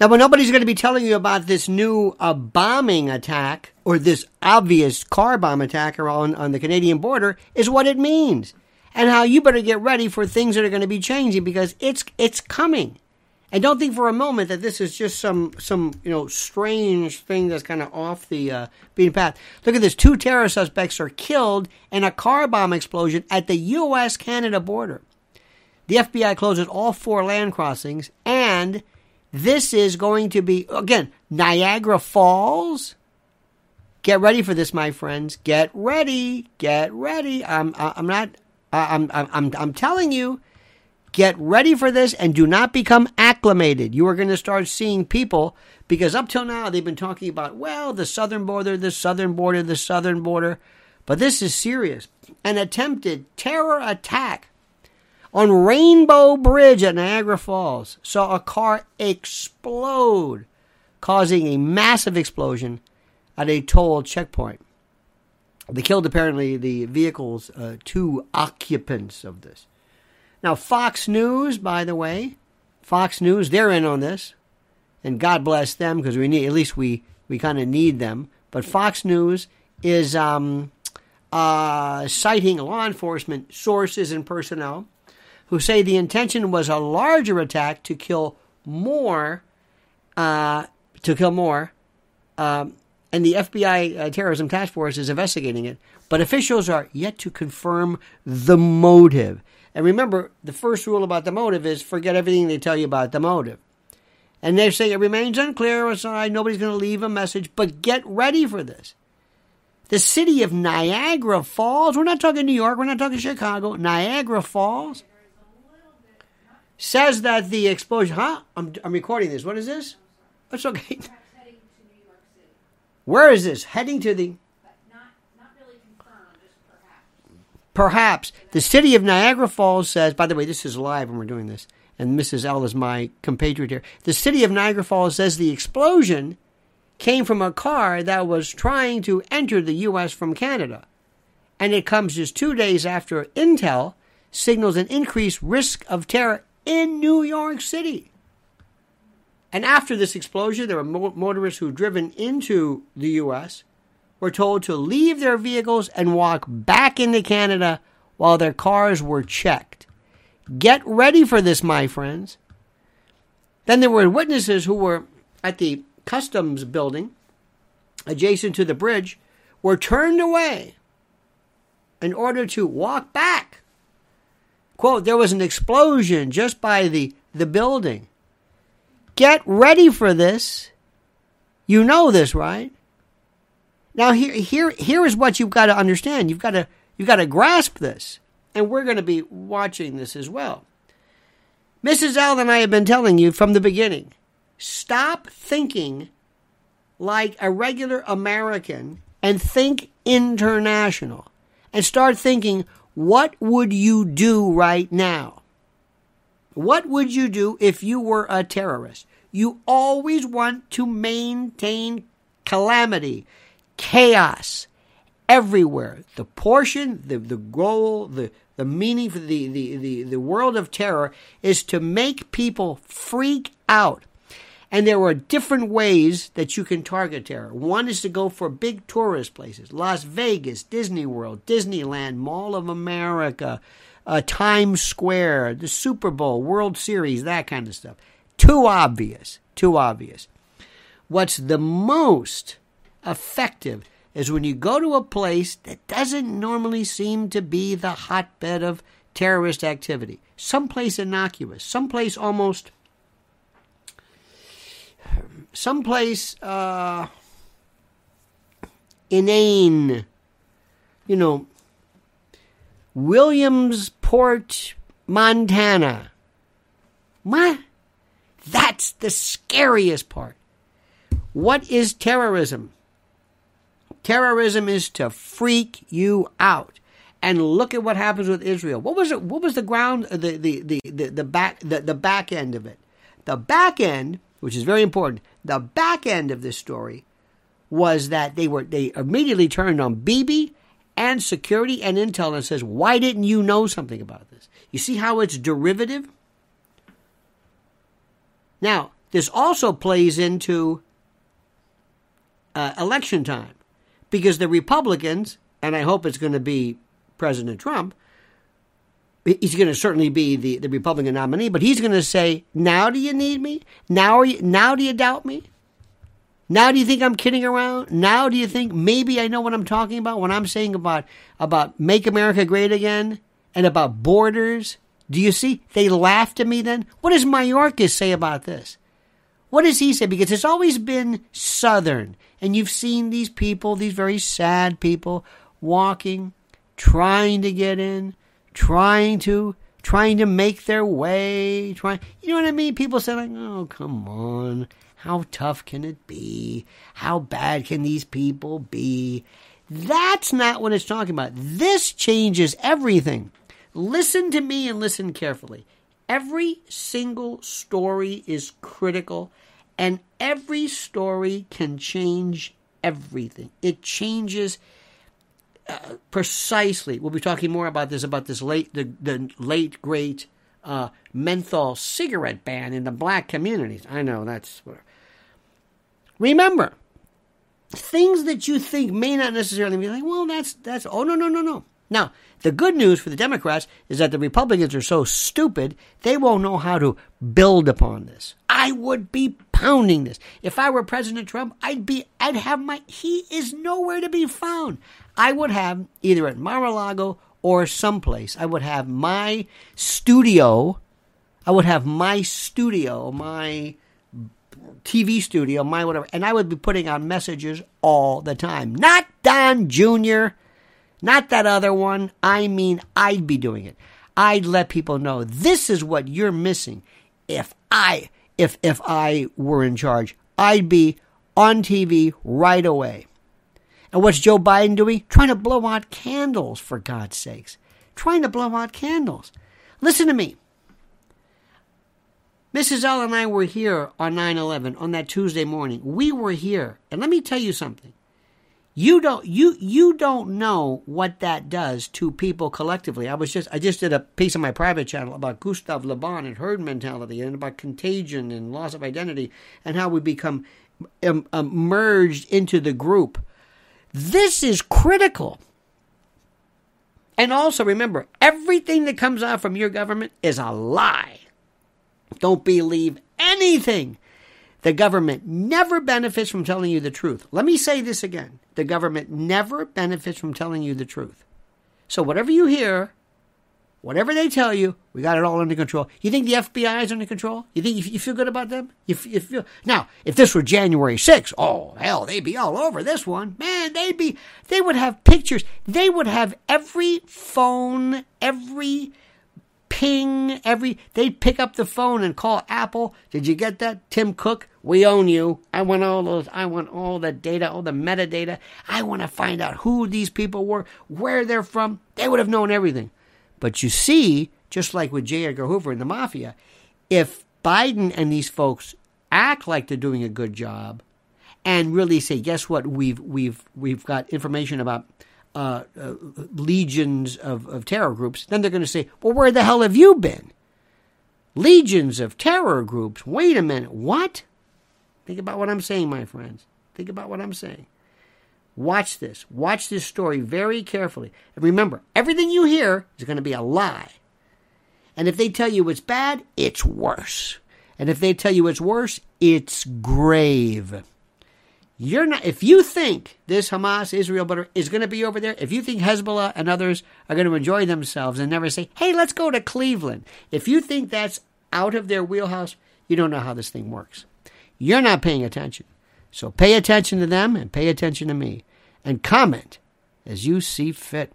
Now, but nobody's going to be telling you about this new uh, bombing attack or this obvious car bomb attack on, on the Canadian border is what it means and how you better get ready for things that are going to be changing because it's it's coming. And don't think for a moment that this is just some some you know strange thing that's kind of off the uh, beaten path. Look at this: two terror suspects are killed in a car bomb explosion at the U.S. Canada border. The FBI closes all four land crossings and this is going to be, again, Niagara Falls. Get ready for this, my friends. Get ready. Get ready. I'm, I'm not, I'm, I'm, I'm telling you, get ready for this and do not become acclimated. You are going to start seeing people because up till now they've been talking about, well, the southern border, the southern border, the southern border. But this is serious. An attempted terror attack on Rainbow Bridge at Niagara Falls saw a car explode, causing a massive explosion at a toll checkpoint. They killed apparently the vehicle's uh, two occupants of this. Now, Fox News, by the way, Fox News, they're in on this, and God bless them because we need at least we we kind of need them. But Fox News is um, uh, citing law enforcement sources and personnel who say the intention was a larger attack to kill more, uh, to kill more, um, and the FBI uh, terrorism task force is investigating it. But officials are yet to confirm the motive. And remember, the first rule about the motive is forget everything they tell you about the motive. And they say it remains unclear. Aside, nobody's going to leave a message, but get ready for this. The city of Niagara Falls. We're not talking New York. We're not talking Chicago. Niagara Falls says that the explosion. Huh? I'm, I'm recording this. What is this? That's okay. Where is this? Heading to the. Perhaps. The city of Niagara Falls says, by the way, this is live when we're doing this, and Mrs. L is my compatriot here. The city of Niagara Falls says the explosion came from a car that was trying to enter the U.S. from Canada. And it comes just two days after Intel signals an increased risk of terror in New York City. And after this explosion, there were motorists who driven into the U.S. were told to leave their vehicles and walk back into Canada while their cars were checked. Get ready for this, my friends. Then there were witnesses who were at the customs building adjacent to the bridge were turned away in order to walk back Quote, there was an explosion just by the, the building. Get ready for this. You know this, right? Now here here here is what you've got to understand. You've got to you've got to grasp this. And we're going to be watching this as well. Mrs. L and I have been telling you from the beginning. Stop thinking like a regular American and think international. And start thinking what would you do right now? What would you do if you were a terrorist? You always want to maintain calamity, chaos everywhere. The portion, the, the goal, the, the meaning for the, the, the, the world of terror is to make people freak out. And there are different ways that you can target terror. One is to go for big tourist places Las Vegas, Disney World, Disneyland, Mall of America, uh, Times Square, the Super Bowl, World Series, that kind of stuff. Too obvious. Too obvious. What's the most effective is when you go to a place that doesn't normally seem to be the hotbed of terrorist activity. Someplace innocuous, someplace almost someplace uh, inane, you know, Williamsport, Montana. What? That's the scariest part. What is terrorism? Terrorism is to freak you out. And look at what happens with Israel. What was it? What was the ground? The the the the, the back the, the back end of it. The back end which is very important. The back end of this story was that they were they immediately turned on Bibi and security and intel and says, "Why didn't you know something about this?" You see how it's derivative? Now, this also plays into uh, election time because the Republicans, and I hope it's going to be President Trump, he's going to certainly be the, the Republican nominee, but he's going to say, "Now do you need me? Now you, now do you doubt me? Now do you think I'm kidding around? Now do you think maybe I know what I'm talking about when I'm saying about about make America great again and about borders? Do you see? They laughed at me then. What does Mayorkas say about this? What does he say? Because it's always been Southern. And you've seen these people, these very sad people, walking, trying to get in, trying to trying to make their way, trying you know what I mean? People say like, oh come on. How tough can it be? How bad can these people be? That's not what it's talking about. This changes everything. Listen to me and listen carefully. Every single story is critical, and every story can change everything. It changes precisely. We'll be talking more about this about this late the, the late great uh, menthol cigarette ban in the black communities. I know that's whatever. Remember, things that you think may not necessarily be like, well, that's that's oh no no no no. Now, the good news for the Democrats is that the Republicans are so stupid, they won't know how to build upon this. I would be pounding this. If I were President Trump, I'd be I'd have my he is nowhere to be found. I would have either at Mar-a-Lago or someplace. I would have my studio. I would have my studio, my TV studio, my whatever, and I would be putting out messages all the time. Not Don Jr., not that other one. I mean, I'd be doing it. I'd let people know this is what you're missing. If I, if if I were in charge, I'd be on TV right away. And what's Joe Biden doing? Trying to blow out candles, for God's sakes. Trying to blow out candles. Listen to me. Mrs. L and I were here on 9 11 on that Tuesday morning. We were here. And let me tell you something. You don't you you don't know what that does to people collectively. I was just I just did a piece on my private channel about Gustav Le Bon and herd mentality and about contagion and loss of identity and how we become um, um, merged into the group. This is critical. And also remember, everything that comes out from your government is a lie. Don't believe anything. The government never benefits from telling you the truth. Let me say this again. The government never benefits from telling you the truth. So whatever you hear, whatever they tell you, we got it all under control. You think the FBI is under control? You think you feel good about them? You, you feel now. If this were January 6th, oh hell, they'd be all over this one. Man, they'd be. They would have pictures. They would have every phone, every ping every they'd pick up the phone and call Apple. Did you get that? Tim Cook, we own you. I want all those I want all the data, all the metadata. I want to find out who these people were, where they're from. They would have known everything. But you see, just like with J. Edgar Hoover and the mafia, if Biden and these folks act like they're doing a good job and really say, guess what, we've we've we've got information about uh, uh, legions of, of terror groups, then they're going to say, well, where the hell have you been? Legions of terror groups. Wait a minute. What? Think about what I'm saying, my friends. Think about what I'm saying. Watch this. Watch this story very carefully. And remember, everything you hear is going to be a lie. And if they tell you it's bad, it's worse. And if they tell you it's worse, it's grave. You're not. If you think this Hamas Israel border is going to be over there, if you think Hezbollah and others are going to enjoy themselves and never say, "Hey, let's go to Cleveland," if you think that's out of their wheelhouse, you don't know how this thing works. You're not paying attention. So pay attention to them and pay attention to me, and comment as you see fit.